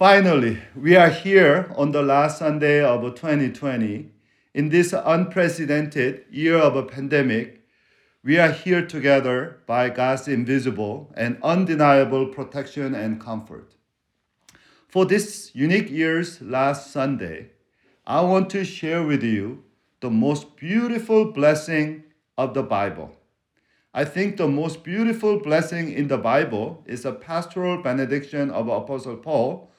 Finally, we are here on the last Sunday of 2020. In this unprecedented year of a pandemic, we are here together by God's invisible and undeniable protection and comfort. For this unique year's last Sunday, I want to share with you the most beautiful blessing of the Bible. I think the most beautiful blessing in the Bible is a pastoral benediction of Apostle Paul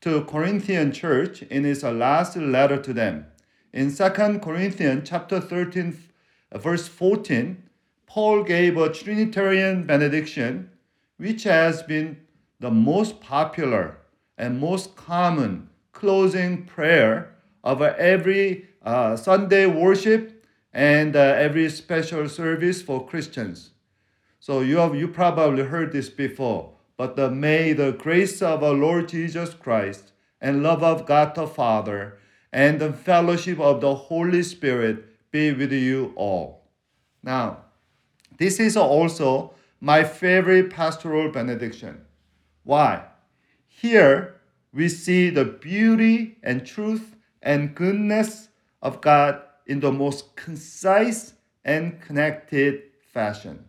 to Corinthian church in his last letter to them. In 2 Corinthians chapter 13 verse 14, Paul gave a Trinitarian benediction which has been the most popular and most common closing prayer of every uh, Sunday worship and uh, every special service for Christians. So you have you probably heard this before but the, may the grace of our Lord Jesus Christ and love of God the Father and the fellowship of the Holy Spirit be with you all. Now, this is also my favorite pastoral benediction. Why? Here we see the beauty and truth and goodness of God in the most concise and connected fashion.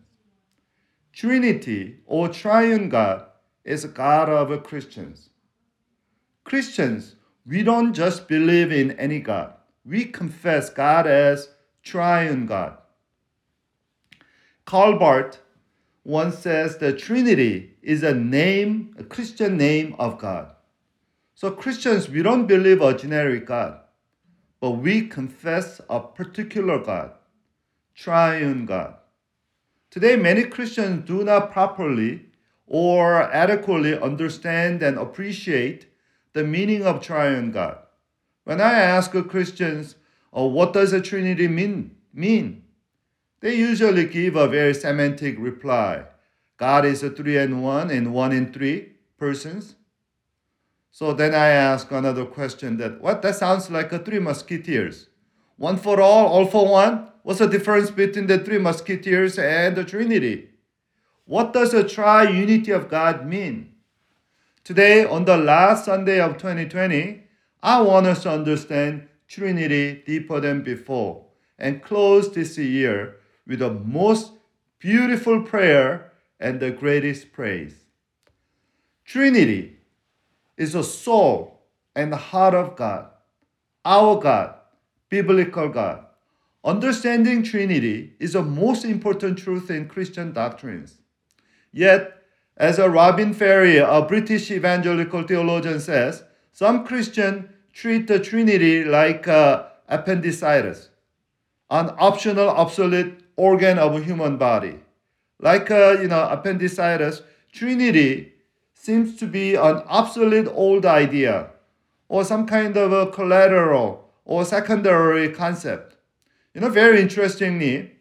Trinity or triune God is God of Christians. Christians, we don't just believe in any God. We confess God as triune God. Karl Barth once says the Trinity is a name, a Christian name of God. So Christians, we don't believe a generic God, but we confess a particular God, triune God. Today, many Christians do not properly or adequately understand and appreciate the meaning of triune God. When I ask Christians, oh, what does a Trinity mean? mean? They usually give a very semantic reply. God is a three and one and one in three persons. So then I ask another question that what that sounds like a three musketeers. One for all, all for one. What's the difference between the three musketeers and the Trinity? What does the triunity of God mean? Today, on the last Sunday of 2020, I want us to understand Trinity deeper than before and close this year with the most beautiful prayer and the greatest praise. Trinity is the soul and the heart of God, our God, biblical God. Understanding Trinity is the most important truth in Christian doctrines. Yet, as a Robin Ferry, a British evangelical theologian, says, some Christians treat the Trinity like uh, appendicitis, an optional, obsolete organ of a human body. Like uh, you know, appendicitis, Trinity seems to be an obsolete old idea, or some kind of a collateral or secondary concept. You know, very interestingly,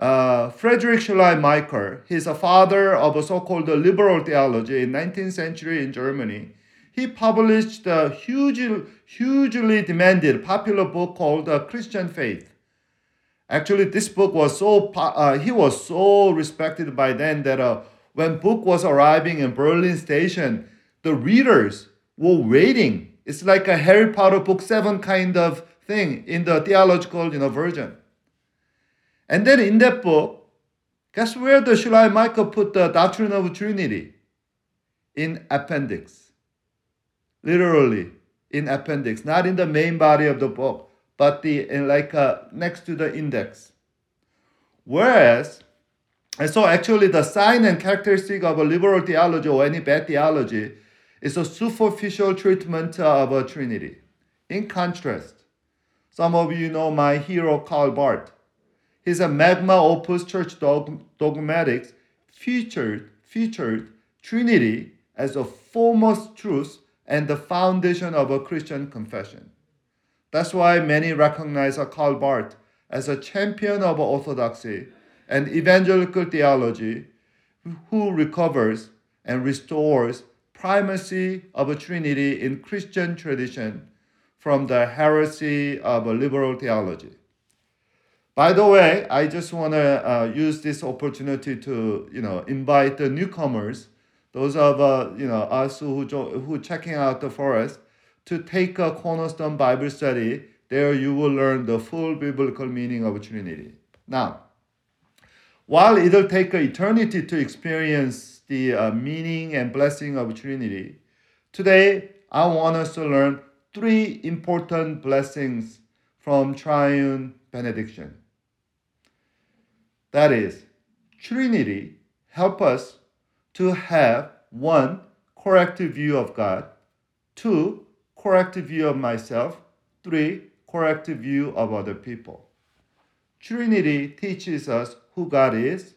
uh, Friedrich Schleiermacher, he's a father of a so-called liberal theology in 19th century in Germany. He published a hugely, hugely demanded popular book called uh, Christian Faith. Actually, this book was so uh, he was so respected by then that uh, when book was arriving in Berlin station, the readers were waiting. It's like a Harry Potter book seven kind of thing in the theological you know, version. And then in that book, guess where the Schleiermacher put the doctrine of Trinity? In appendix. Literally, in appendix, not in the main body of the book, but the in like uh, next to the index. Whereas, and so actually the sign and characteristic of a liberal theology or any bad theology is a superficial treatment of a Trinity. In contrast, some of you know my hero Karl Barth. His magna opus church dog- dogmatics featured, featured Trinity as a foremost truth and the foundation of a Christian confession. That's why many recognize Karl Barth as a champion of orthodoxy and evangelical theology who recovers and restores primacy of a Trinity in Christian tradition from the heresy of a liberal theology. By the way, I just want to uh, use this opportunity to you know invite the newcomers those of uh, you know us who who checking out the forest to take a cornerstone Bible study. There you will learn the full biblical meaning of Trinity. Now, while it'll take eternity to experience the uh, meaning and blessing of Trinity, today I want us to learn three important blessings from triune benediction. That is, Trinity help us to have one correct view of God, two correct view of myself, three correct view of other people. Trinity teaches us who God is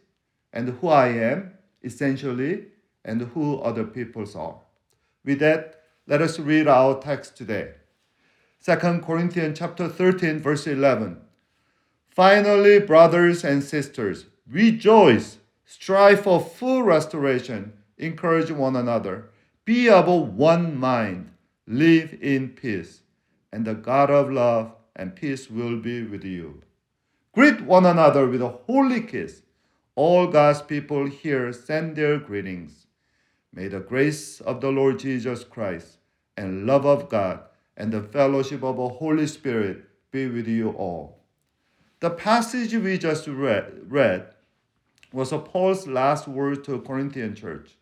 and who I am essentially and who other peoples are. With that, let us read our text today. 2 Corinthians chapter 13 verse 11. Finally, brothers and sisters, rejoice, strive for full restoration, encourage one another, be of one mind, live in peace, and the God of love and peace will be with you. Greet one another with a holy kiss. All God's people here send their greetings. May the grace of the Lord Jesus Christ and love of God and the fellowship of the Holy Spirit be with you all. The passage we just read, read was Paul's last word to the Corinthian church.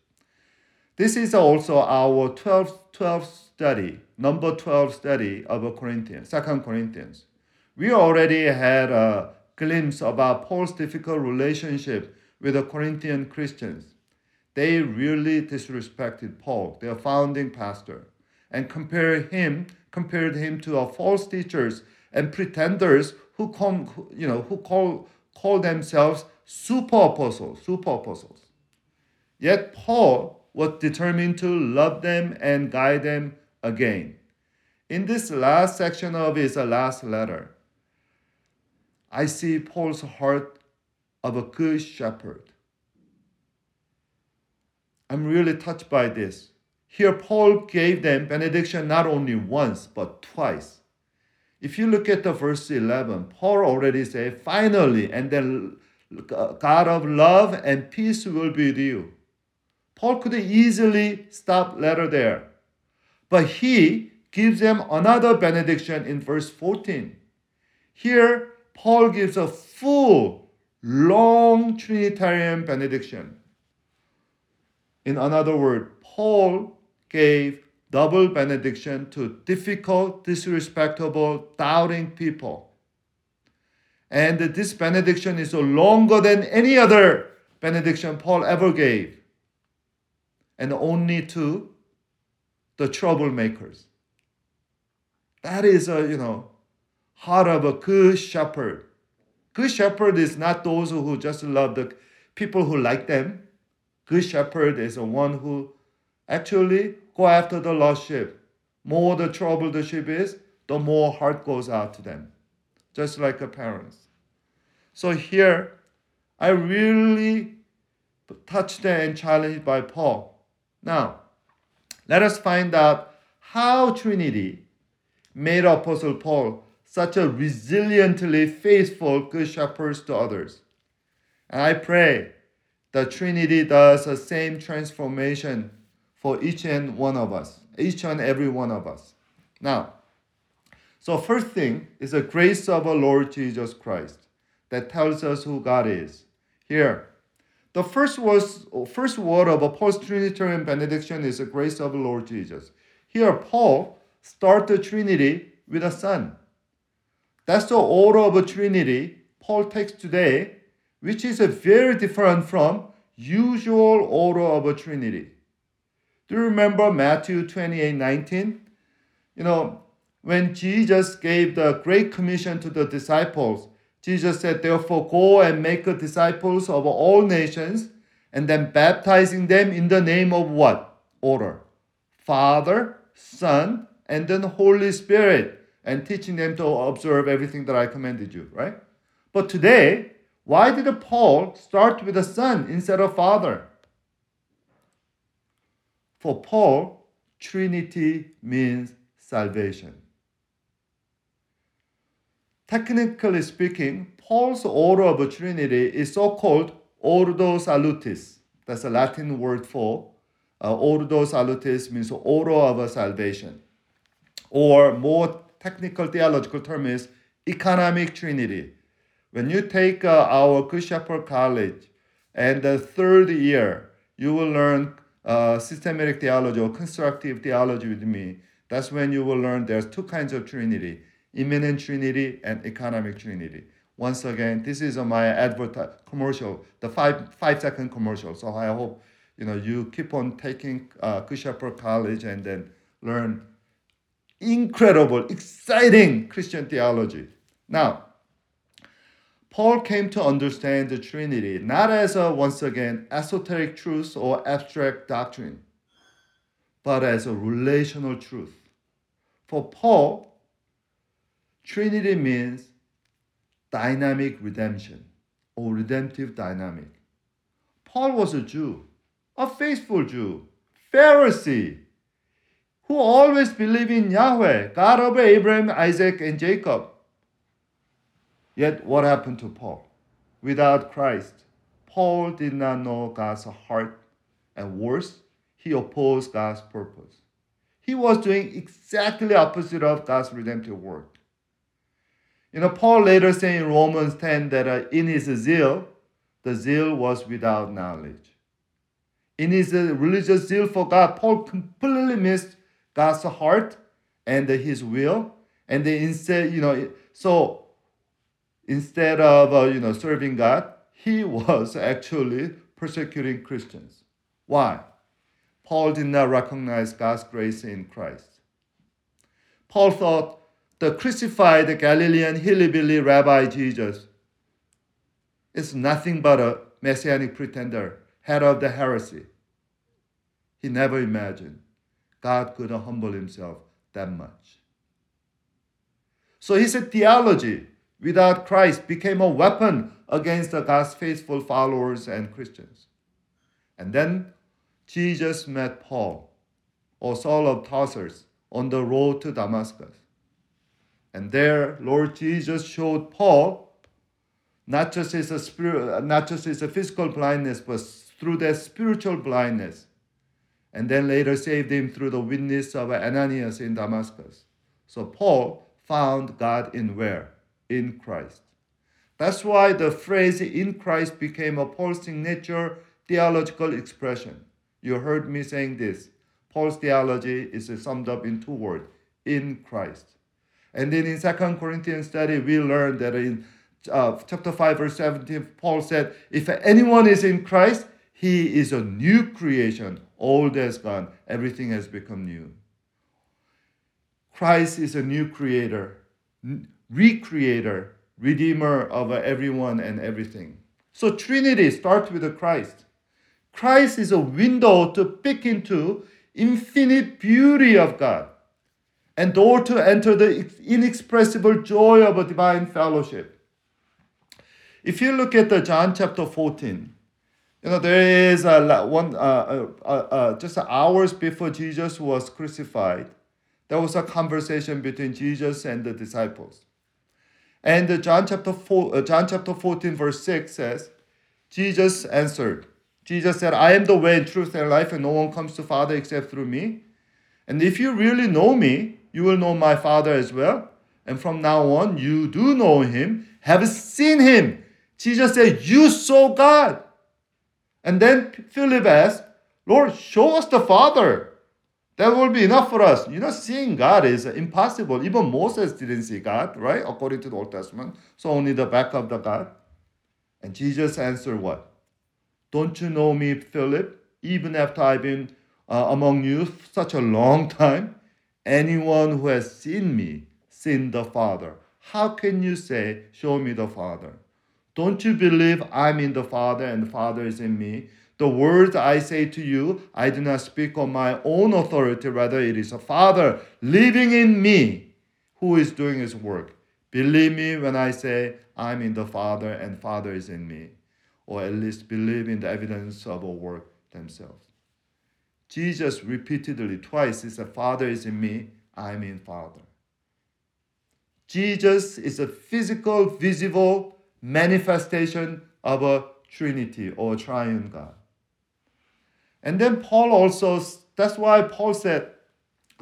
This is also our 12th, 12th study, number 12 study of Corinthians, 2 Corinthians. We already had a glimpse about Paul's difficult relationship with the Corinthian Christians. They really disrespected Paul, their founding pastor, and compared him compared him to false teachers and pretenders who come, you know, who call call themselves super apostles, super apostles. Yet Paul was determined to love them and guide them again. In this last section of his last letter, I see Paul's heart of a good shepherd. I'm really touched by this. Here, Paul gave them benediction not only once, but twice. If you look at the verse 11, Paul already said, finally, and then God of love and peace will be with you. Paul could easily stop letter there. But he gives them another benediction in verse 14. Here, Paul gives a full, long Trinitarian benediction. In another word, Paul gave double benediction to difficult, disrespectable, doubting people. And this benediction is longer than any other benediction Paul ever gave, and only to the troublemakers. That is a, you know, heart of a good shepherd. Good shepherd is not those who just love the people who like them. Good shepherd is the one who actually go after the lost sheep. More the trouble the sheep is, the more heart goes out to them, just like a parents. So here, I really touched and challenged by Paul. Now, let us find out how Trinity made Apostle Paul such a resiliently faithful good shepherd to others. And I pray the Trinity does the same transformation for each and one of us, each and every one of us. Now, so first thing is the grace of our Lord Jesus Christ that tells us who God is. Here, the first was first word of a post-Trinitarian benediction is the grace of the Lord Jesus. Here, Paul start the Trinity with a Son. That's the order of a Trinity Paul takes today, which is very different from usual order of a Trinity. Do you remember Matthew 28 19? You know, when Jesus gave the Great Commission to the disciples, Jesus said, Therefore, go and make disciples of all nations, and then baptizing them in the name of what? Order. Father, Son, and then Holy Spirit, and teaching them to observe everything that I commanded you, right? But today, why did Paul start with the Son instead of Father? For Paul, Trinity means salvation. Technically speaking, Paul's order of Trinity is so called Ordo Salutis. That's a Latin word for uh, Ordo Salutis means order of salvation. Or more technical theological term is economic trinity. When you take uh, our Good Shepherd College and the third year, you will learn uh, systematic theology or constructive theology with me. That's when you will learn there's two kinds of trinity immanent trinity and economic trinity. Once again, this is my advert commercial, the five five second commercial. So I hope you know you keep on taking uh, Shepherd College and then learn incredible, exciting Christian theology. Now, Paul came to understand the Trinity not as a once again esoteric truth or abstract doctrine, but as a relational truth. For Paul, Trinity means dynamic redemption or redemptive dynamic. Paul was a Jew, a faithful Jew, Pharisee, who always believed in Yahweh, God of Abraham, Isaac, and Jacob. Yet, what happened to Paul? Without Christ, Paul did not know God's heart, and worse, he opposed God's purpose. He was doing exactly opposite of God's redemptive work. You know, Paul later said in Romans 10 that uh, in his zeal, the zeal was without knowledge. In his uh, religious zeal for God, Paul completely missed God's heart and his will. And instead, you know, so instead of, uh, you know, serving God, he was actually persecuting Christians. Why? Paul did not recognize God's grace in Christ. Paul thought the crucified Galilean hillbilly rabbi Jesus is nothing but a messianic pretender, head of the heresy. He never imagined God could humble himself that much. So his theology without Christ became a weapon against God's faithful followers and Christians. And then Jesus met Paul, or Saul of Tarsus, on the road to Damascus. And there, Lord Jesus showed Paul not just his uh, spirit, uh, not just his uh, physical blindness, but through their spiritual blindness. And then later saved him through the witness of Ananias in Damascus. So Paul found God in where? In Christ. That's why the phrase in Christ became a Paul's signature theological expression. You heard me saying this. Paul's theology is summed up in two words in Christ. And then in Second Corinthians study, we learned that in uh, chapter 5, verse 17, Paul said, If anyone is in Christ, he is a new creation. Old has gone, everything has become new. Christ is a new creator, recreator, redeemer of everyone and everything. So Trinity starts with the Christ. Christ is a window to peek into infinite beauty of God and door to enter the inexpressible joy of a divine fellowship. If you look at the John chapter 14, you know there is a one uh, uh, uh, uh, just hours before Jesus was crucified, there was a conversation between Jesus and the disciples. And John chapter 4, uh, John chapter 14 verse 6 says, Jesus answered, Jesus said, I am the way and truth and life, and no one comes to Father except through me. And if you really know me, you will know my Father as well. And from now on, you do know him, have seen him. Jesus said, You saw God. And then Philip asked, Lord, show us the Father. That will be enough for us. You know, seeing God is impossible. Even Moses didn't see God, right? According to the Old Testament. So only the back of the God. And Jesus answered what? Don't you know me, Philip? Even after I've been uh, among you such a long time, anyone who has seen me, seen the Father. How can you say, Show me the Father? Don't you believe I'm in the Father and the Father is in me? The words I say to you, I do not speak on my own authority, rather, it is a Father living in me who is doing his work. Believe me when I say, I'm in the Father and Father is in me or at least believe in the evidence of a work themselves. Jesus repeatedly, twice, said, Father is in me, I am in Father. Jesus is a physical, visible manifestation of a Trinity or triune God. And then Paul also, that's why Paul said,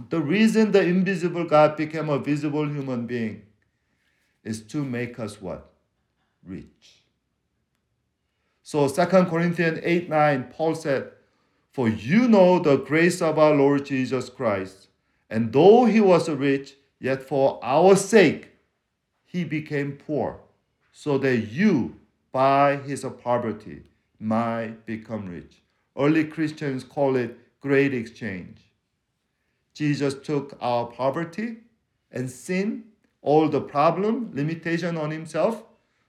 the reason the invisible God became a visible human being is to make us what? Rich. So 2 Corinthians 8 9, Paul said, For you know the grace of our Lord Jesus Christ, and though he was rich, yet for our sake he became poor, so that you, by his poverty, might become rich. Early Christians call it great exchange. Jesus took our poverty and sin, all the problem, limitation on himself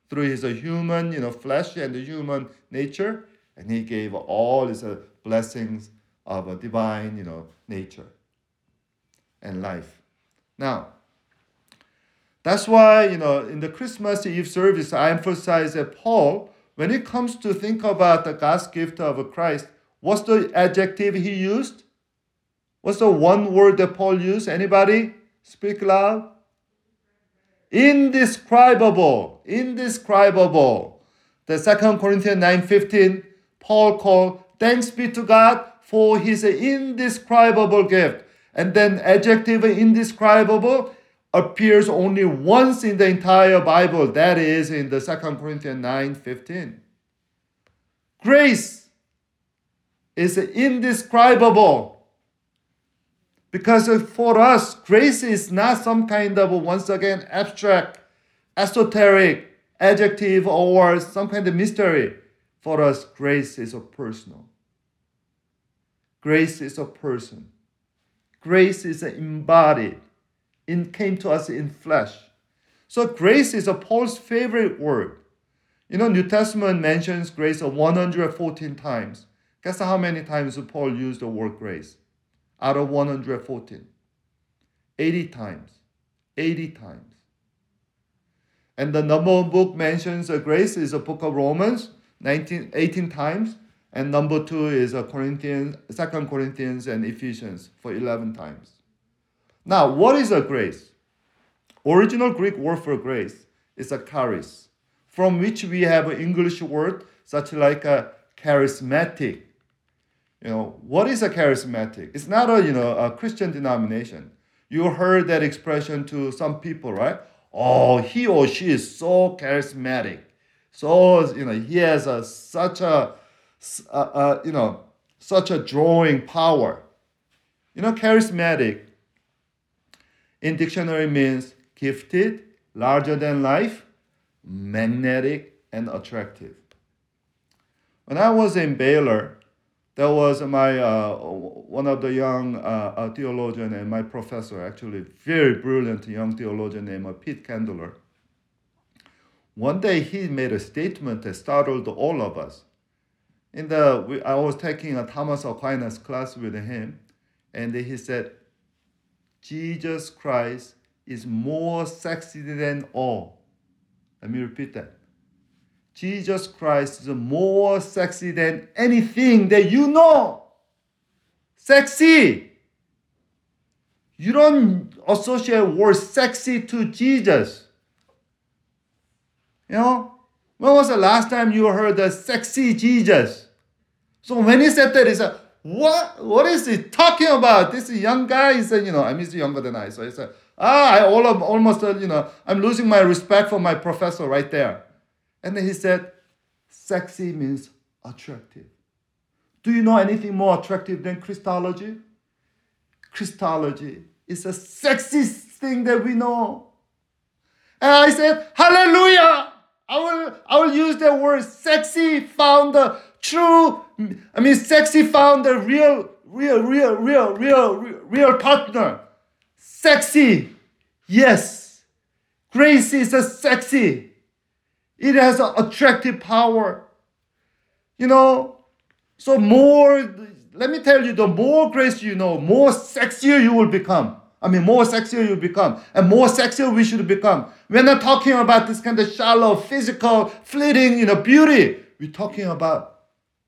through his human, you know, flesh and human nature, and he gave all his uh, blessings of a divine, you know, nature and life. Now, that's why, you know, in the Christmas Eve service, I emphasize that Paul, when it comes to think about the God's gift of Christ, what's the adjective he used? What's the one word that Paul used? Anybody? Speak loud. Indescribable. Indescribable. The Second Corinthians 9:15, Paul called, thanks be to God for his indescribable gift. And then adjective indescribable appears only once in the entire Bible. That is in the Second Corinthians 9:15. Grace is indescribable. Because for us, grace is not some kind of, once again, abstract, esoteric adjective or some kind of mystery. For us, grace is a personal. Grace is a person. Grace is embodied. It came to us in flesh. So grace is a Paul's favorite word. You know, New Testament mentions grace 114 times. Guess how many times Paul used the word grace? out of 114. 80 times. 80 times. And the number of book mentions grace is the book of Romans, 19, 18 times. And number two is a Corinthians, Second Corinthians and Ephesians for 11 times. Now, what is a grace? Original Greek word for grace is a charis, from which we have an English word such like a charismatic you know, what is a charismatic? It's not a, you know, a Christian denomination. You heard that expression to some people, right? Oh, he or she is so charismatic. So, you know, he has a, such a, a, a, you know, such a drawing power. You know, charismatic in dictionary means gifted, larger than life, magnetic, and attractive. When I was in Baylor, that was my uh, one of the young uh, uh, theologian and my professor, actually very brilliant young theologian named uh, Pete Candler. One day he made a statement that startled all of us. In the I was taking a Thomas Aquinas class with him, and he said, "Jesus Christ is more sexy than all." Let me repeat that. Jesus Christ is more sexy than anything that you know. Sexy. You don't associate word sexy to Jesus. You know, when was the last time you heard the sexy Jesus? So when he said that, he said, what, what is he talking about? This young guy, he said, you know, I mean, he's younger than I. So he said, ah, I all of, almost, uh, you know, I'm losing my respect for my professor right there. And then he said, sexy means attractive. Do you know anything more attractive than Christology? Christology is the sexiest thing that we know. And I said, Hallelujah! I will, I will use the word sexy found the true, I mean, sexy found a real, real, real, real, real, real, partner. Sexy. Yes. Grace is a sexy. It has an attractive power. You know, so more, let me tell you, the more grace you know, more sexier you will become. I mean, more sexier you become, and more sexier we should become. We're not talking about this kind of shallow, physical, fleeting, you know, beauty. We're talking about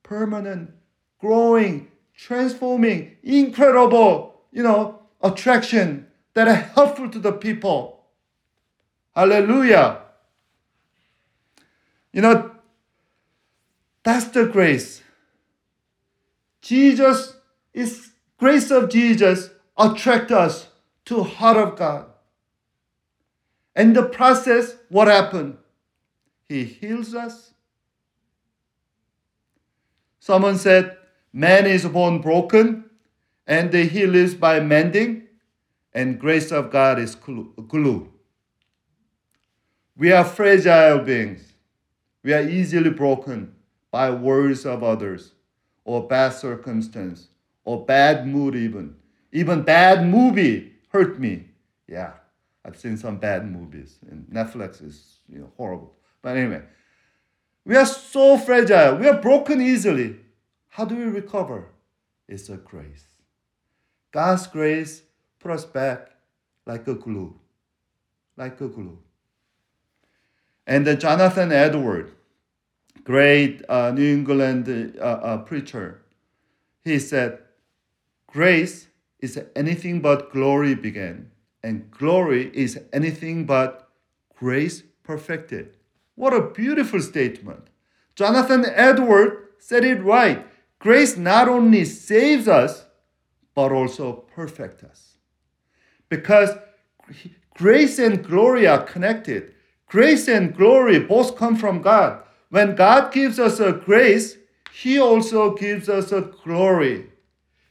permanent, growing, transforming, incredible, you know, attraction that are helpful to the people. Hallelujah. You know, that's the grace. Jesus is grace of Jesus attract us to heart of God. And the process, what happened? He heals us. Someone said, man is born broken, and he lives by mending, and grace of God is glue. We are fragile beings. We are easily broken by words of others, or bad circumstance, or bad mood even. Even bad movie hurt me. Yeah, I've seen some bad movies, and Netflix is you know, horrible. But anyway, we are so fragile. We are broken easily. How do we recover? It's a grace. God's grace put us back like a glue. Like a glue. And then Jonathan Edward, great uh, New England uh, uh, preacher, he said, Grace is anything but glory began, and glory is anything but grace perfected. What a beautiful statement. Jonathan Edward said it right. Grace not only saves us, but also perfects us. Because grace and glory are connected. Grace and glory both come from God. When God gives us a grace, He also gives us a glory.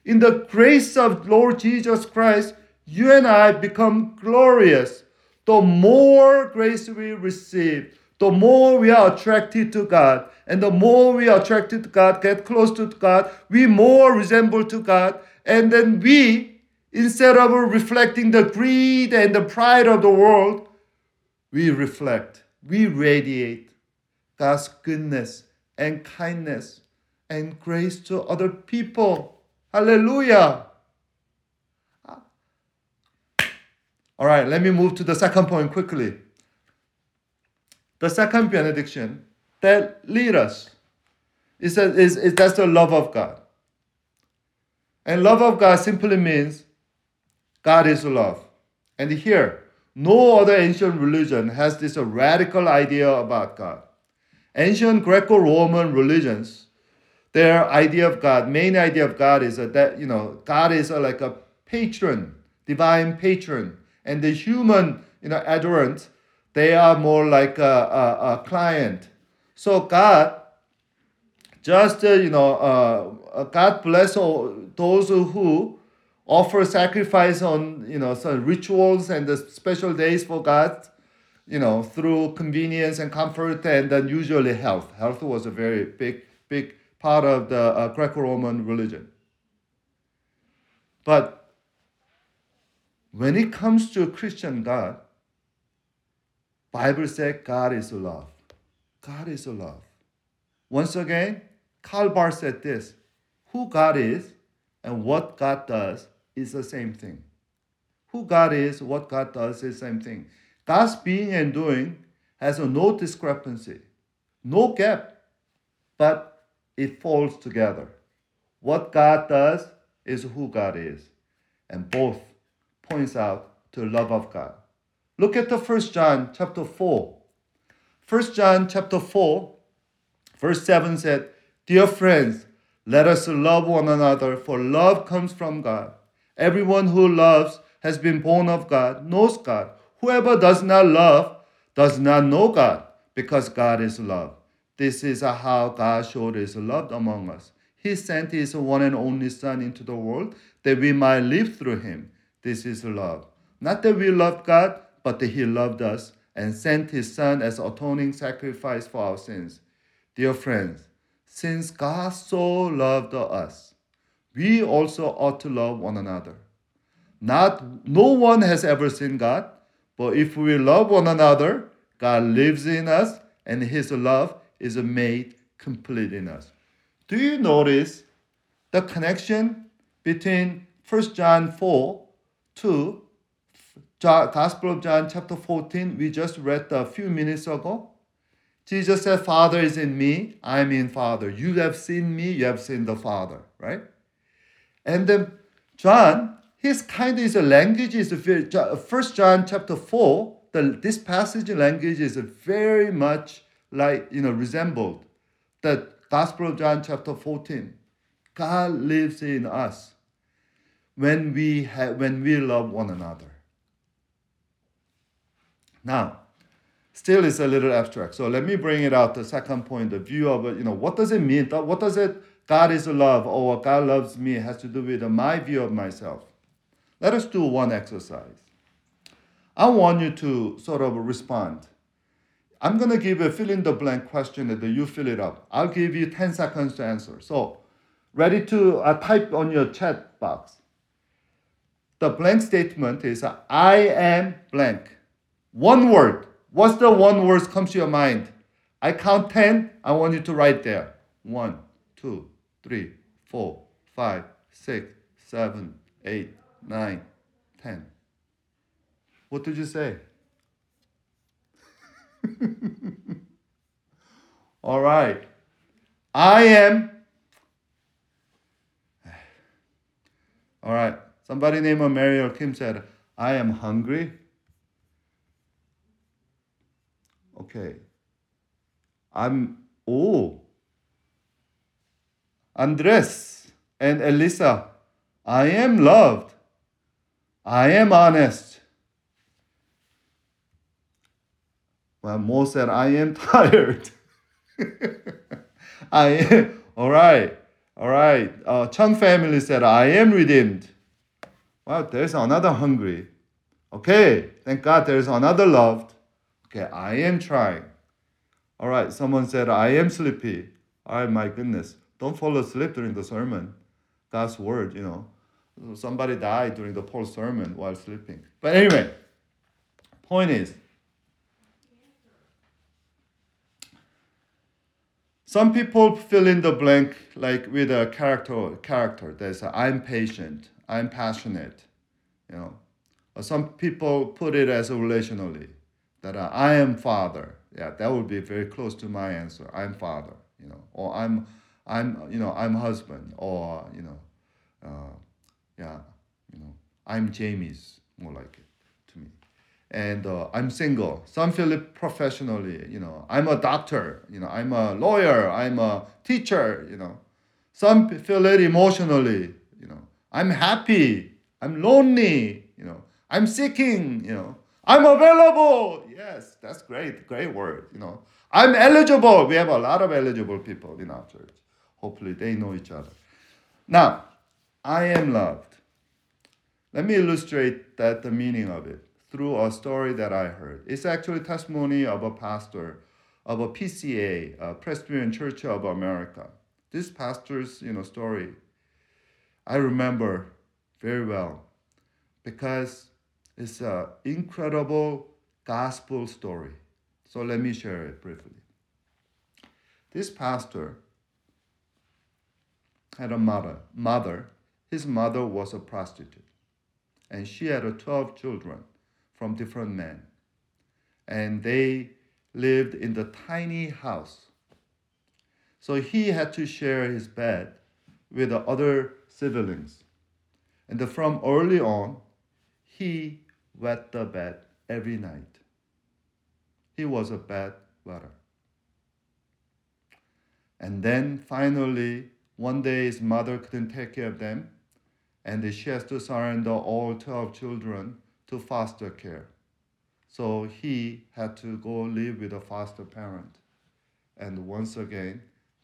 In the grace of Lord Jesus Christ, you and I become glorious. The more grace we receive, the more we are attracted to God. And the more we are attracted to God, get close to God, we more resemble to God. And then we, instead of reflecting the greed and the pride of the world, we reflect, we radiate God's goodness and kindness and grace to other people. Hallelujah. All right, let me move to the second point quickly. The second benediction that lead us is, is, that's the love of God. And love of God simply means God is love. And here, no other ancient religion has this radical idea about God. Ancient Greco-Roman religions their idea of God, main idea of God is that you know God is like a patron, divine patron, and the human you know adorant, they are more like a, a, a client. So God, just uh, you know, uh, uh God bless all those who offer sacrifice on you know some rituals and the special days for God, you know through convenience and comfort and then usually health. Health was a very big big part of the uh, Greco-Roman religion. But when it comes to Christian God, Bible said God is love. God is love. Once again, Karl Barth said this, who God is and what God does is the same thing. Who God is, what God does is the same thing. God's being and doing has no discrepancy, no gap, but it falls together. What God does is who God is. And both points out to love of God. Look at the first John chapter 4. First John chapter 4, verse 7 said, Dear friends, let us love one another, for love comes from God. Everyone who loves has been born of God, knows God. Whoever does not love does not know God, because God is love. This is how God showed his love among us. He sent his one and only Son into the world that we might live through him. This is love. Not that we loved God, but he loved us and sent his Son as atoning sacrifice for our sins. Dear friends, since God so loved us, we also ought to love one another. Not no one has ever seen God, but if we love one another, God lives in us and his love is made complete in us. Do you notice the connection between 1 John 4 to Gospel of John chapter 14 we just read a few minutes ago? Jesus said, Father is in me, I'm in Father. You have seen me, you have seen the Father, right? And then John, his kind of language is First John chapter 4, the, this passage language is very much like, you know, resembled the Gospel of John chapter 14. God lives in us when we have, when we love one another. Now, still it's a little abstract. So let me bring it out the second point, the view of you know, what does it mean? What does it God is love or God loves me has to do with my view of myself. Let us do one exercise. I want you to sort of respond. I'm to give a fill in the blank question that you fill it up. I'll give you 10 seconds to answer. So, ready to uh, type on your chat box. The blank statement is I am blank. One word. What's the one word comes to your mind? I count 10. I want you to write there. One, two, three, four, five, six, seven, eight, nine, ten. What did you say? All right. I am. All right. Somebody named Mary or Kim said, I am hungry. Okay. I'm, oh, Andres and Elisa, I am loved. I am honest. Well, Mo said, I am tired. I am, all right, all right. Uh, Chung family said, I am redeemed. Well, there's another hungry. Okay, thank God there's another loved. Okay, I am trying. All right, someone said, I am sleepy. All right, my goodness. Don't fall asleep during the sermon. God's word, you know. Somebody died during the Paul sermon while sleeping. But anyway, point is, some people fill in the blank like with a character character. There's a, I'm patient, I'm passionate, you know. Some people put it as relationally that uh, I am father. Yeah, that would be very close to my answer. I'm father, you know, or I'm I'm you know I'm husband or you know, uh, yeah, you know I'm Jamie's more like it to me, and uh, I'm single. Some feel it professionally. You know I'm a doctor. You know I'm a lawyer. I'm a teacher. You know, some feel it emotionally. You know I'm happy. I'm lonely. You know I'm seeking. You know I'm available. Yes, that's great. Great word. You know I'm eligible. We have a lot of eligible people in our church. Hopefully, they know each other. Now, I am loved. Let me illustrate that the meaning of it through a story that I heard. It's actually testimony of a pastor of a PCA, a Presbyterian Church of America. This pastor's you know story, I remember very well because it's an incredible gospel story. So let me share it briefly. This pastor had a mother. Mother, his mother was a prostitute, and she had 12 children from different men, and they lived in the tiny house. So he had to share his bed with the other siblings. And from early on, he wet the bed every night. He was a bad wetter. And then finally, one day his mother couldn't take care of them, and she has to surrender all 12 children to foster care. So he had to go live with a foster parent. And once again,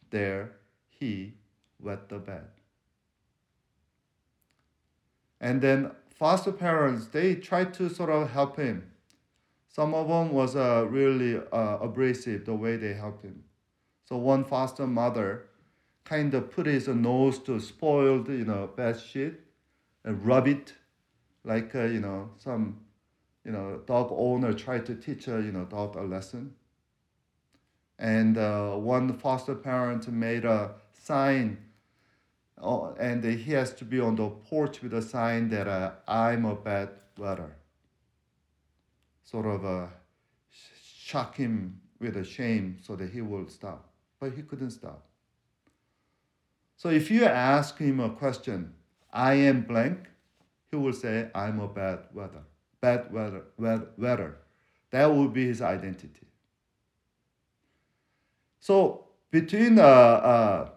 there he wet the bed. And then foster parents, they tried to sort of help him. Some of them was uh, really uh, abrasive the way they helped him. So one foster mother kind of put his nose to spoiled, you know, bed sheet and rub it like, uh, you know, some, you know, dog owner tried to teach a, you know, dog a lesson. And uh, one foster parent made a sign uh, and he has to be on the porch with a sign that uh, I'm a bad weather. Sort of uh, shock him with a shame so that he will stop. But he couldn't stop. So if you ask him a question, I am blank, he will say, I'm a bad weather, bad weather, weather. That will be his identity. So between uh, uh,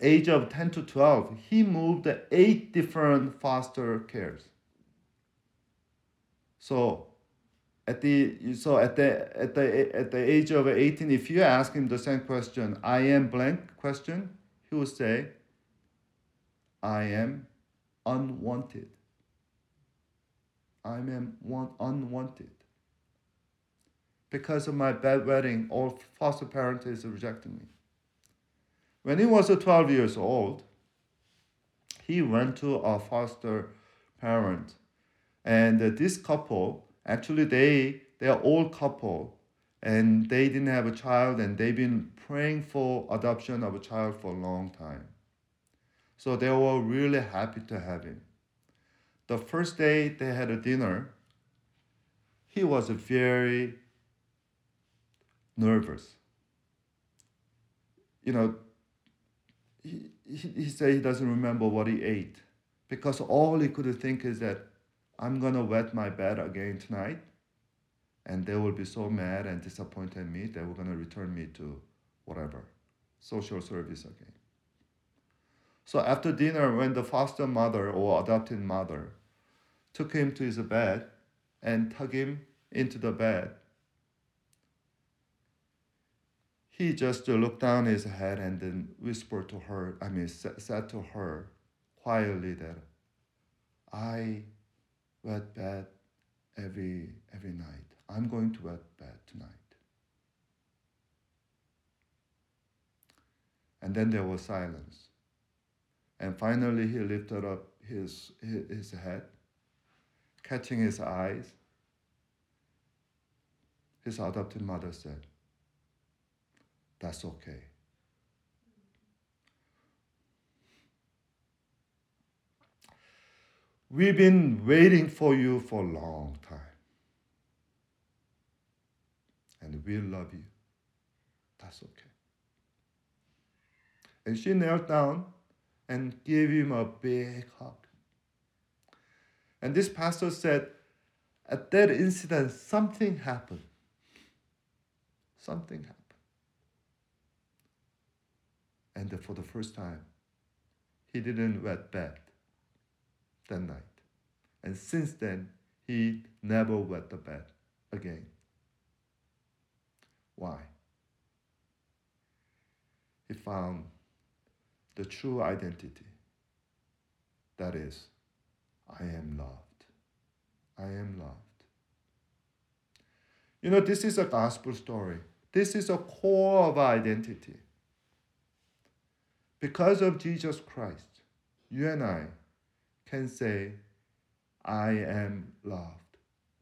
age of 10 to 12, he moved eight different foster cares. So at the so at the at the at the age of 18, if you ask him the same question, I am blank question, he will say, I am unwanted. I am one unwanted. Because of my bad wedding, all foster parents is rejecting me. When he was 12 years old, he went to a foster parent. And this couple, actually they they're old couple and they didn't have a child and they've been praying for adoption of a child for a long time. So they were really happy to have him. The first day they had a dinner, he was very nervous. You know, he, he, he said he doesn't remember what he ate because all he could think is that I'm gonna wet my bed again tonight and they will be so mad and disappointed me they were gonna return me to whatever social service again. So after dinner, when the foster mother or adopted mother took him to his bed and tucked him into the bed, he just looked down his head and then whispered to her, I mean, said to her quietly that I wet bed every, every night. I'm going to wet bed tonight. And then there was silence. And finally, he lifted up his, his, head, catching his eyes. His adopted mother said, that's okay. We've been waiting for you for a long time. And we love you. That's okay. And she knelt down and gave him a big hug. And this pastor said, at that incident, something happened. Something happened. And for the first time, he didn't wet bed that night. And since then, he never wet the bed again. Why? He found the true identity. That is, I am loved. I am loved. You know, this is a gospel story. This is a core of identity. Because of Jesus Christ, you and I can say, I am loved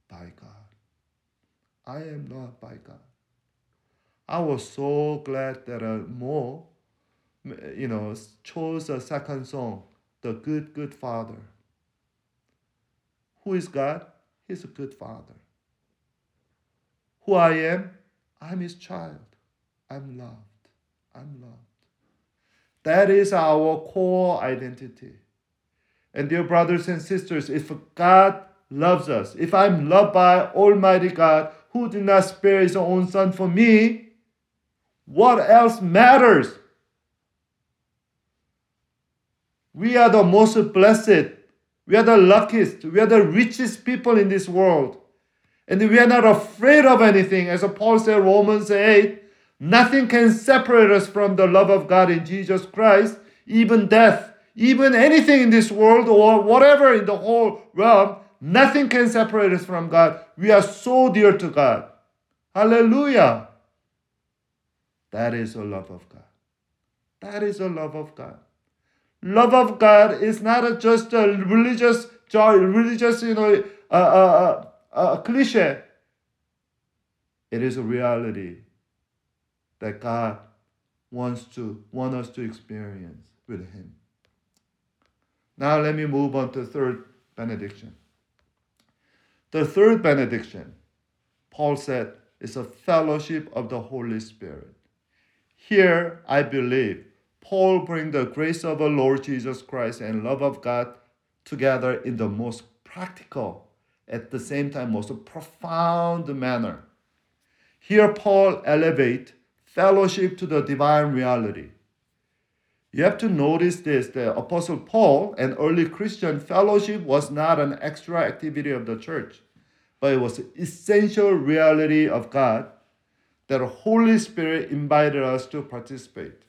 by God. I am loved by God. I was so glad that uh, Mo, you know, chose a second song, The Good, Good Father. Who is God? He's a good father. Who I am? I'm his child. I'm loved. I'm loved. That is our core identity. And dear brothers and sisters, if God loves us, if I'm loved by Almighty God, who did not spare his own son for me, what else matters? We are the most blessed. We are the luckiest. We are the richest people in this world. And we are not afraid of anything. As Paul said, Romans 8, Nothing can separate us from the love of God in Jesus Christ, even death, even anything in this world or whatever in the whole realm. Nothing can separate us from God. We are so dear to God. Hallelujah. That is the love of God. That is the love of God. Love of God is not just a religious joy, religious, you know, a, a, a, a cliche. It is a reality that God wants to want us to experience with Him. Now let me move on to the third benediction. The third benediction, Paul said, is a fellowship of the Holy Spirit. Here, I believe, Paul brings the grace of our Lord Jesus Christ and love of God together in the most practical, at the same time, most profound manner. Here, Paul elevates fellowship to the divine reality. You have to notice this the Apostle Paul and early Christian fellowship was not an extra activity of the church, but it was an essential reality of God that the Holy Spirit invited us to participate.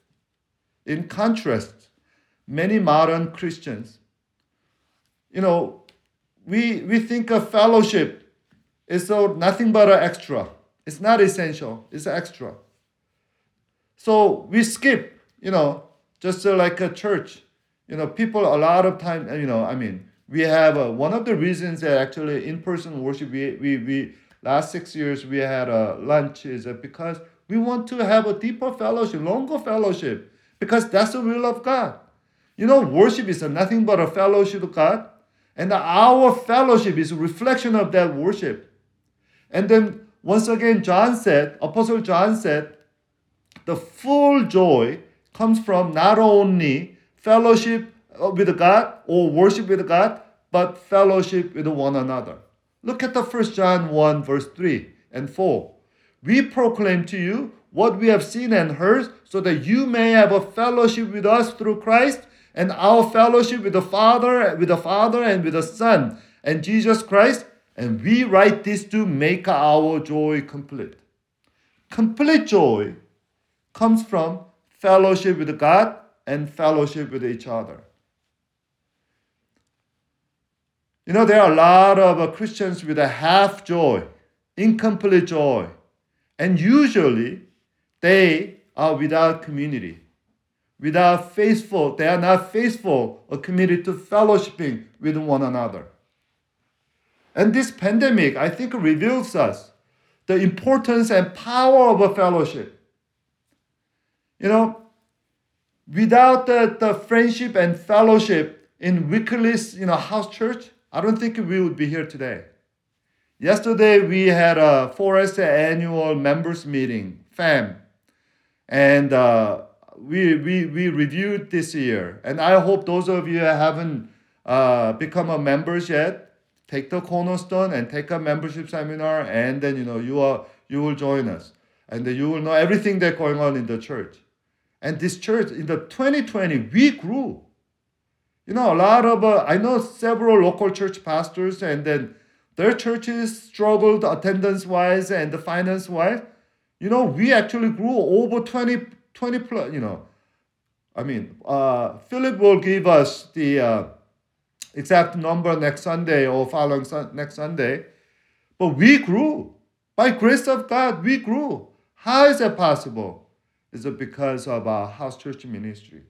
In contrast, many modern Christians, you know, we, we think of fellowship is so nothing but an extra. It's not essential, it's extra. So we skip, you know, just uh, like a church. You know, people a lot of time, uh, you know, I mean, we have a, one of the reasons that actually in-person worship, we, we, we last six years we had a lunch is because we want to have a deeper fellowship, longer fellowship, because that's the will of God. You know, worship is nothing but a fellowship of God, and our fellowship is a reflection of that worship. And then once again, John said, Apostle John said, the full joy comes from not only fellowship uh, with God or worship with God, but fellowship with one another. Look at the First John 1, verse 3 and 4. We proclaim to you what we have seen and heard, so that you may have a fellowship with us through Christ, and our fellowship with the Father, with the Father and with the Son, and Jesus Christ. And we write this to make our joy complete. Complete joy comes from fellowship with God and fellowship with each other. You know, there are a lot of uh, Christians with a half joy, incomplete joy, and usually they are without community, without faithful, they are not faithful or committed to fellowshipping with one another. And this pandemic, I think, reveals us the importance and power of a fellowship. You know, without the, the friendship and fellowship in Wycliffe, you know, house church, I don't think we would be here today. Yesterday we had a Forest annual members meeting, FAM, and uh, we, we, we reviewed this year. And I hope those of you haven't uh, become a members yet, take the cornerstone and take a membership seminar, and then you know you are you will join us, and you will know everything that's going on in the church. And this church in the 2020 we grew. You know, a lot of, uh, I know several local church pastors, and then their churches struggled attendance wise and the finance wise. You know, we actually grew over 20, 20 plus, you know. I mean, uh, Philip will give us the uh, exact number next Sunday or following next Sunday. But we grew. By grace of God, we grew. How is that possible? Is because of our house church ministry?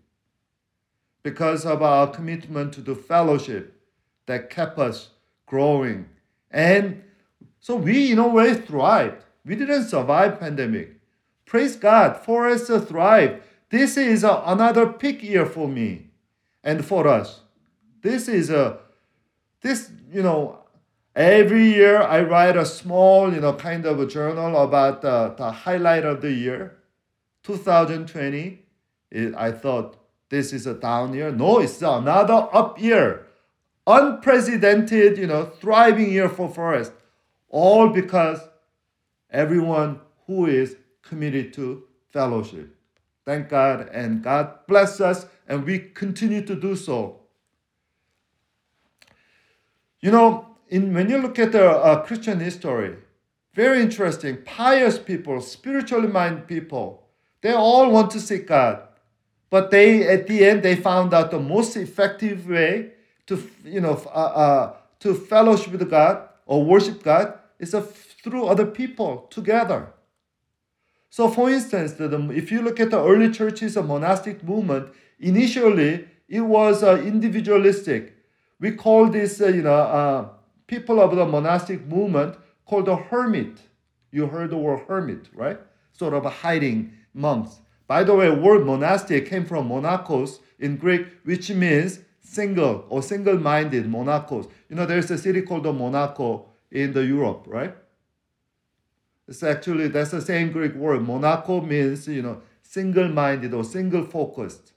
because of our commitment to the fellowship that kept us growing. And so we, in a way, thrived. We didn't survive pandemic. Praise God, for us to thrive. This is another peak year for me and for us. This is a, this, you know, every year I write a small, you know, kind of a journal about the, the highlight of the year. 2020, it, I thought this is a down year. No, it's another up year. Unprecedented, you know, thriving year for Forest. All because everyone who is committed to fellowship. Thank God, and God bless us, and we continue to do so. You know, in when you look at the uh, Christian history, very interesting. Pious people, spiritually minded people, they all want to seek God. But they, at the end, they found out the most effective way to, you know, uh, uh, to fellowship with God or worship God is through other people together. So, for instance, the, if you look at the early churches, a monastic movement, initially it was uh, individualistic. We call this, uh, you know, uh, people of the monastic movement called the hermit. You heard the word hermit, right? Sort of hiding monks. By the way, word monastic came from monachos in Greek, which means single or single-minded monachos. You know, there's a city called Monaco in the Europe, right? It's actually that's the same Greek word. Monaco means you know single-minded or single-focused.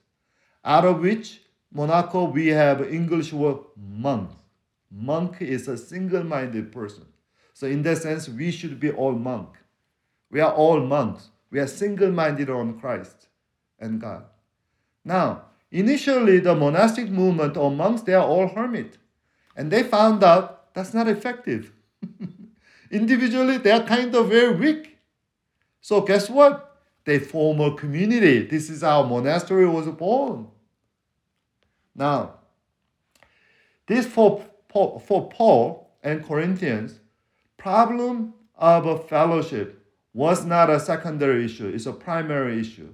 Out of which Monaco we have English word monk. Monk is a single-minded person. So in that sense, we should be all monk. We are all monks. We are single minded on Christ and God. Now, initially, the monastic movement or monks, they are all hermit. And they found out that's not effective. Individually, they are kind of very weak. So guess what? They form a community. This is how monastery was born. Now, this for, for Paul and Corinthians, problem of a fellowship was not a secondary issue, it's a primary issue.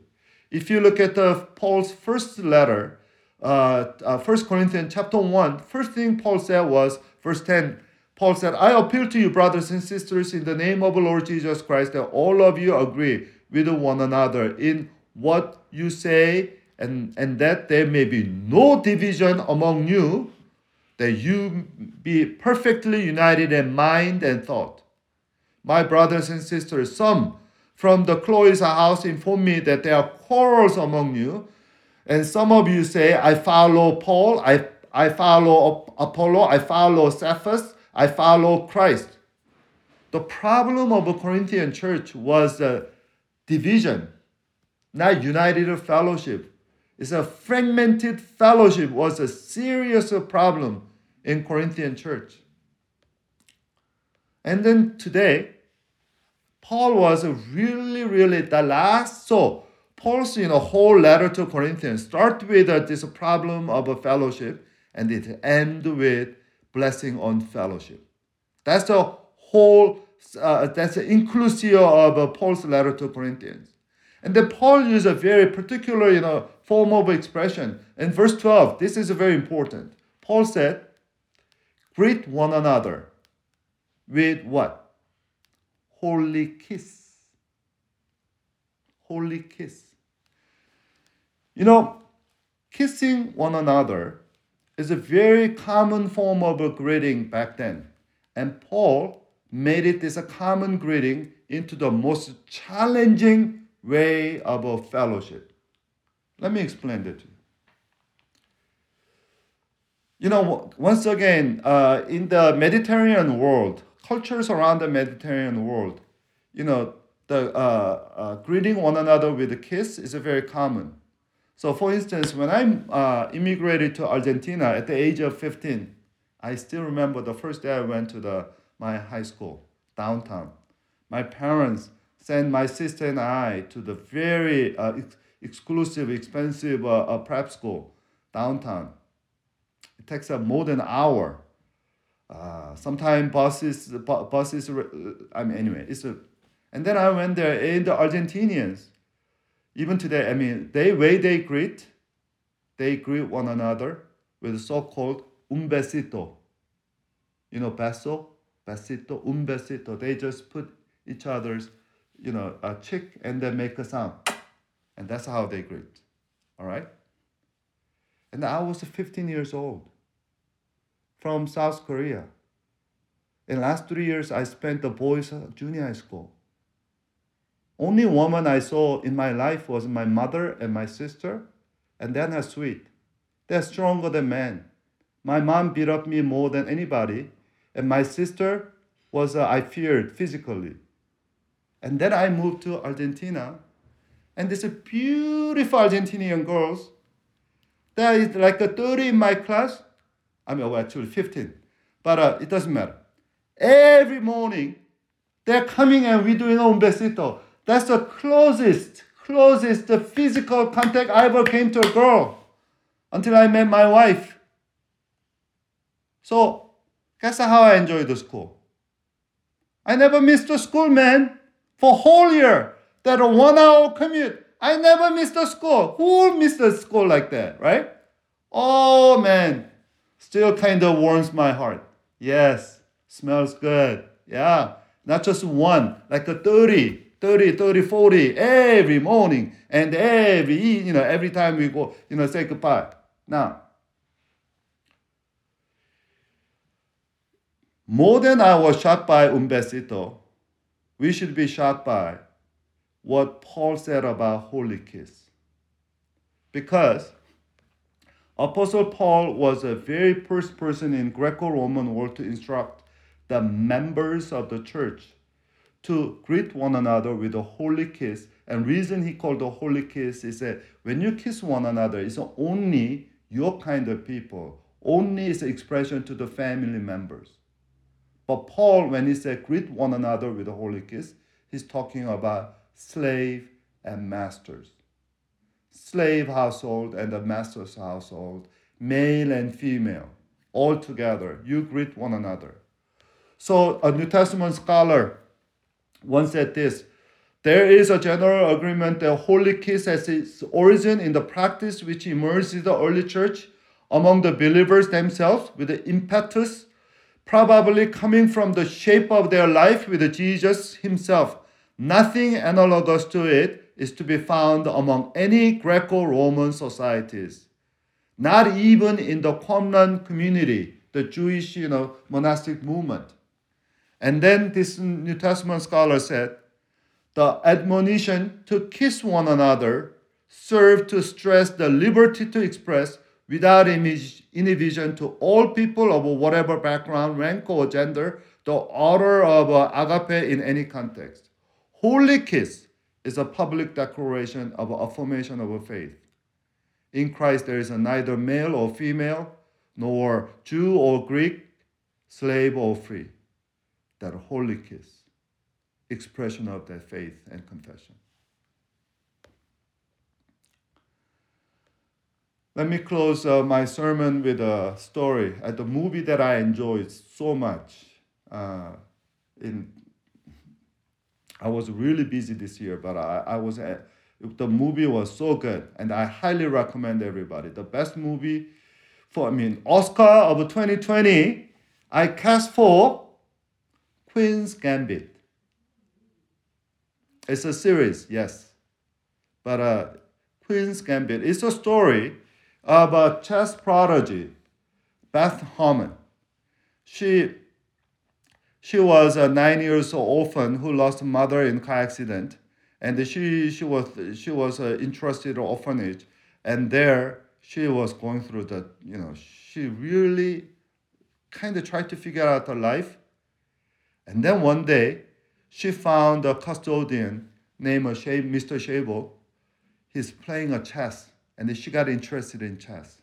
If you look at the Paul's first letter, uh, uh, 1 Corinthians chapter 1, first thing Paul said was, verse 10, Paul said, I appeal to you, brothers and sisters, in the name of the Lord Jesus Christ, that all of you agree with one another in what you say, and, and that there may be no division among you, that you be perfectly united in mind and thought. My brothers and sisters, some from the Chloe's house inform me that there are quarrels among you, and some of you say, I follow Paul, I, I follow Apollo, I follow Cephas, I follow Christ. The problem of the Corinthian church was a division, not united fellowship. It's a fragmented fellowship was a serious problem in Corinthian church. And then today, Paul was really, really the last. So Paul's you know whole letter to Corinthians start with uh, this problem of a fellowship, and it end with blessing on fellowship. That's the whole, uh, that's the inclusive of uh, Paul's letter to Corinthians. And then Paul used a very particular, you know, form of expression. In verse 12, this is very important. Paul said, greet one another with what? Holy kiss. Holy kiss. You know, kissing one another is a very common form of a greeting back then. And Paul made it as a common greeting into the most challenging way of a fellowship. Let me explain that to you. You know, once again, uh, in the Mediterranean world, cultures around the Mediterranean world, you know, the uh, uh, greeting one another with a kiss is very common. So, for instance, when I uh, immigrated to Argentina at the age of 15, I still remember the first day I went to the, my high school downtown. My parents sent my sister and I to the very uh, ex- exclusive, expensive uh, uh, prep school downtown. It takes up more than an hour. Uh, sometimes buses, bu- buses. Uh, I mean, anyway, it's a. And then I went there, and the Argentinians, even today, I mean, they way they greet, they greet one another with so-called un besito. You know, beso, besito, un besito. They just put each other's, you know, a cheek and then make a sound. And that's how they greet. All right? And I was 15 years old from South Korea. In last three years, I spent the boys' junior high school. Only woman I saw in my life was my mother and my sister, and they're not sweet. They're stronger than men. My mom beat up me more than anybody, and my sister was, uh, I feared physically. And then I moved to Argentina, and there's a beautiful Argentinian girls. There is like a 30 in my class. I mean, well, actually 15, but uh, it doesn't matter. Every morning, they're coming and we doing un besito. That's the closest, closest the physical contact I ever came to a girl until I met my wife. So, guess how I enjoyed the school? I never missed the school, man. For whole year, that one hour commute. I never missed the school. Who missed the school like that, right? Oh man, still kind of warms my heart. Yes, smells good. Yeah, not just one, like a 30, 30, 30, 40 every morning and every, you know, every time we go, you know, say goodbye. Now, more than I was shocked by un besito, we should be shocked by what Paul said about holy kiss. Because Apostle Paul was the very first person in Greco-Roman world to instruct the members of the church to greet one another with a holy kiss And reason he called the holy kiss is that when you kiss one another, it's only your kind of people. Only is an expression to the family members. But Paul, when he said greet one another with a holy kiss, he's talking about slave and masters. Slave household and the master's household, male and female, all together. You greet one another. So a New Testament scholar once said this there is a general agreement that holy kiss has its origin in the practice which emerged in the early church among the believers themselves with the impetus probably coming from the shape of their life with Jesus himself. Nothing analogous to it is to be found among any Greco Roman societies, not even in the Qumran community, the Jewish you know, monastic movement. And then this New Testament scholar said, the admonition to kiss one another served to stress the liberty to express without inhibition to all people of whatever background, rank, or gender the order of uh, agape in any context. Holy kiss is a public declaration of affirmation of a faith. In Christ, there is neither male or female, nor Jew or Greek, slave or free that holy kiss, expression of their faith and confession. Let me close uh, my sermon with a story at the movie that I enjoyed so much. Uh, in I was really busy this year, but I, I was at, the movie was so good, and I highly recommend everybody. The best movie for I mean Oscar of 2020, I cast for Queen's Gambit. It's a series, yes. But uh, Queen's Gambit is a story of a chess prodigy, Beth Harmon. She, she was a nine years old orphan who lost her mother in car accident. And she, she was, she was uh, interested in orphanage. And there she was going through the, you know, she really kind of tried to figure out her life and then one day, she found a custodian named Mr. Shabo. He's playing a chess, and she got interested in chess.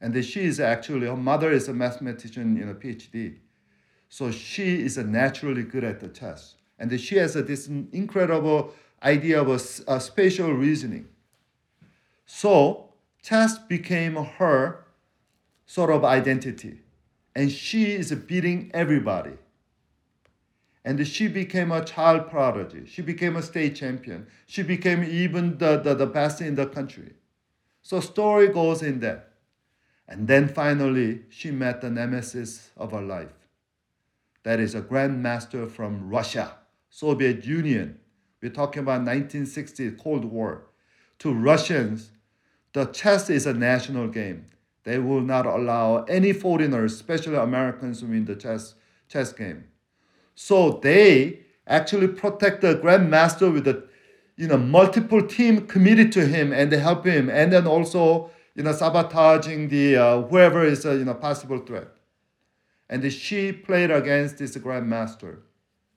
And she is actually, her mother is a mathematician in a PhD. So she is naturally good at the chess. And she has this incredible idea of a, a spatial reasoning. So chess became her sort of identity. And she is beating everybody. And she became a child prodigy. She became a state champion. She became even the, the, the best in the country. So story goes in that. And then finally, she met the nemesis of her life. That is a grandmaster from Russia, Soviet Union. We're talking about 1960 Cold War. To Russians, the chess is a national game. They will not allow any foreigners, especially Americans, to win the chess, chess game. So they actually protect the grandmaster with the you know multiple team committed to him and they help him and then also you know sabotaging the uh, whoever is a you know possible threat and she played against this grandmaster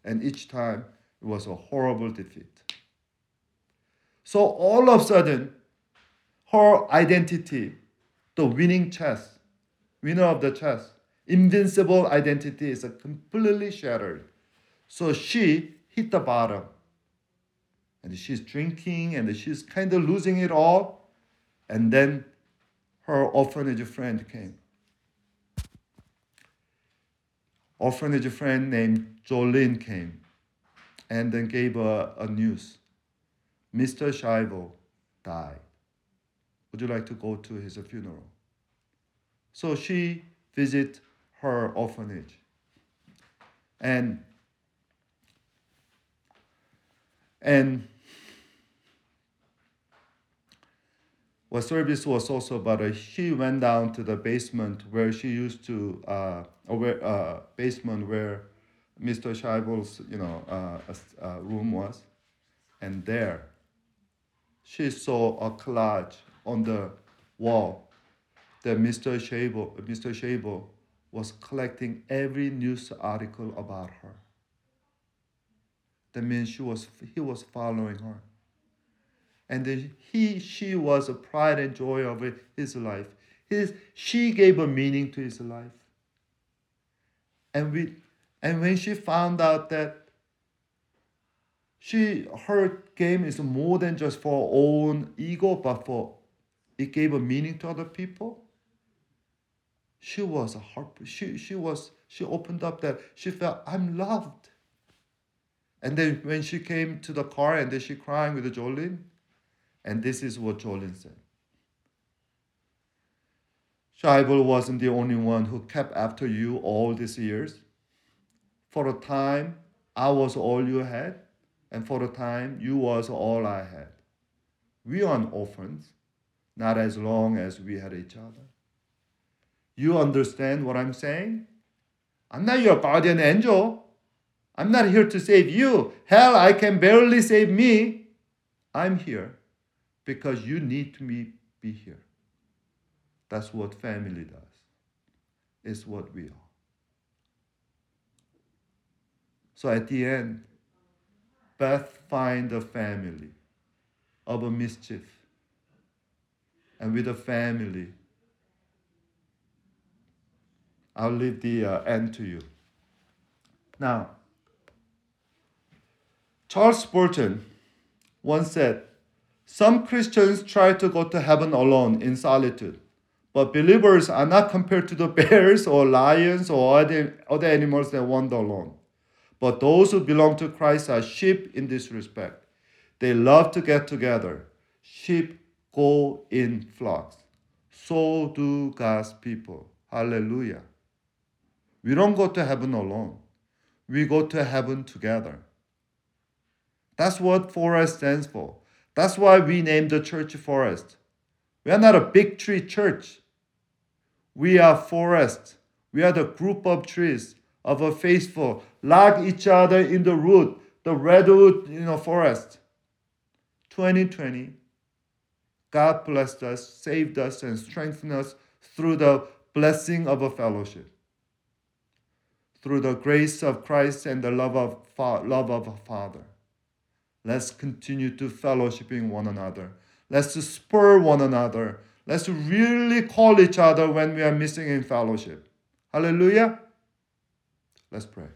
and each time it was a horrible defeat so all of a sudden her identity the winning chess winner of the chess invincible identity is completely shattered so she hit the bottom. And she's drinking and she's kind of losing it all. And then her orphanage friend came. Orphanage friend named Jolene came and then gave her a news. Mr. Szabo died. Would you like to go to his funeral? So she visit her orphanage. And And what service was also about she went down to the basement where she used to uh, where, uh basement where Mr. Szabo's you know uh, uh, room was, and there she saw a collage on the wall that Mr. Szabo Mr. Szabo was collecting every news article about her. That means she was, he was following her. And he, she was a pride and joy of his life. His, she gave a meaning to his life. And, we, and when she found out that she her game is more than just for her own ego, but for it gave a meaning to other people. She was a heart. She she was she opened up that she felt I'm loved. And then when she came to the car and then she crying with Jolene, and this is what Jolene said. Shaibel wasn't the only one who kept after you all these years. For a time, I was all you had, and for a time, you was all I had. We aren't orphans, not as long as we had each other. You understand what I'm saying? I'm not your guardian angel. I'm not here to save you. Hell, I can barely save me. I'm here because you need to be, be here. That's what family does. It's what we are. So at the end, Beth find a family of a mischief. And with a family, I'll leave the uh, end to you. Now, Charles Spurgeon once said, Some Christians try to go to heaven alone in solitude, but believers are not compared to the bears or lions or other, other animals that wander alone. But those who belong to Christ are sheep in this respect. They love to get together. Sheep go in flocks. So do God's people. Hallelujah. We don't go to heaven alone. We go to heaven together. That's what Forest stands for. That's why we named the church Forest. We are not a big tree church. We are forest. We are the group of trees of a faithful, like each other in the root, the redwood you know, forest. 2020, God blessed us, saved us, and strengthened us through the blessing of a fellowship. Through the grace of Christ and the love of, love of Father. Let's continue to fellowshipping one another. Let's spur one another. Let's really call each other when we are missing in fellowship. Hallelujah. Let's pray.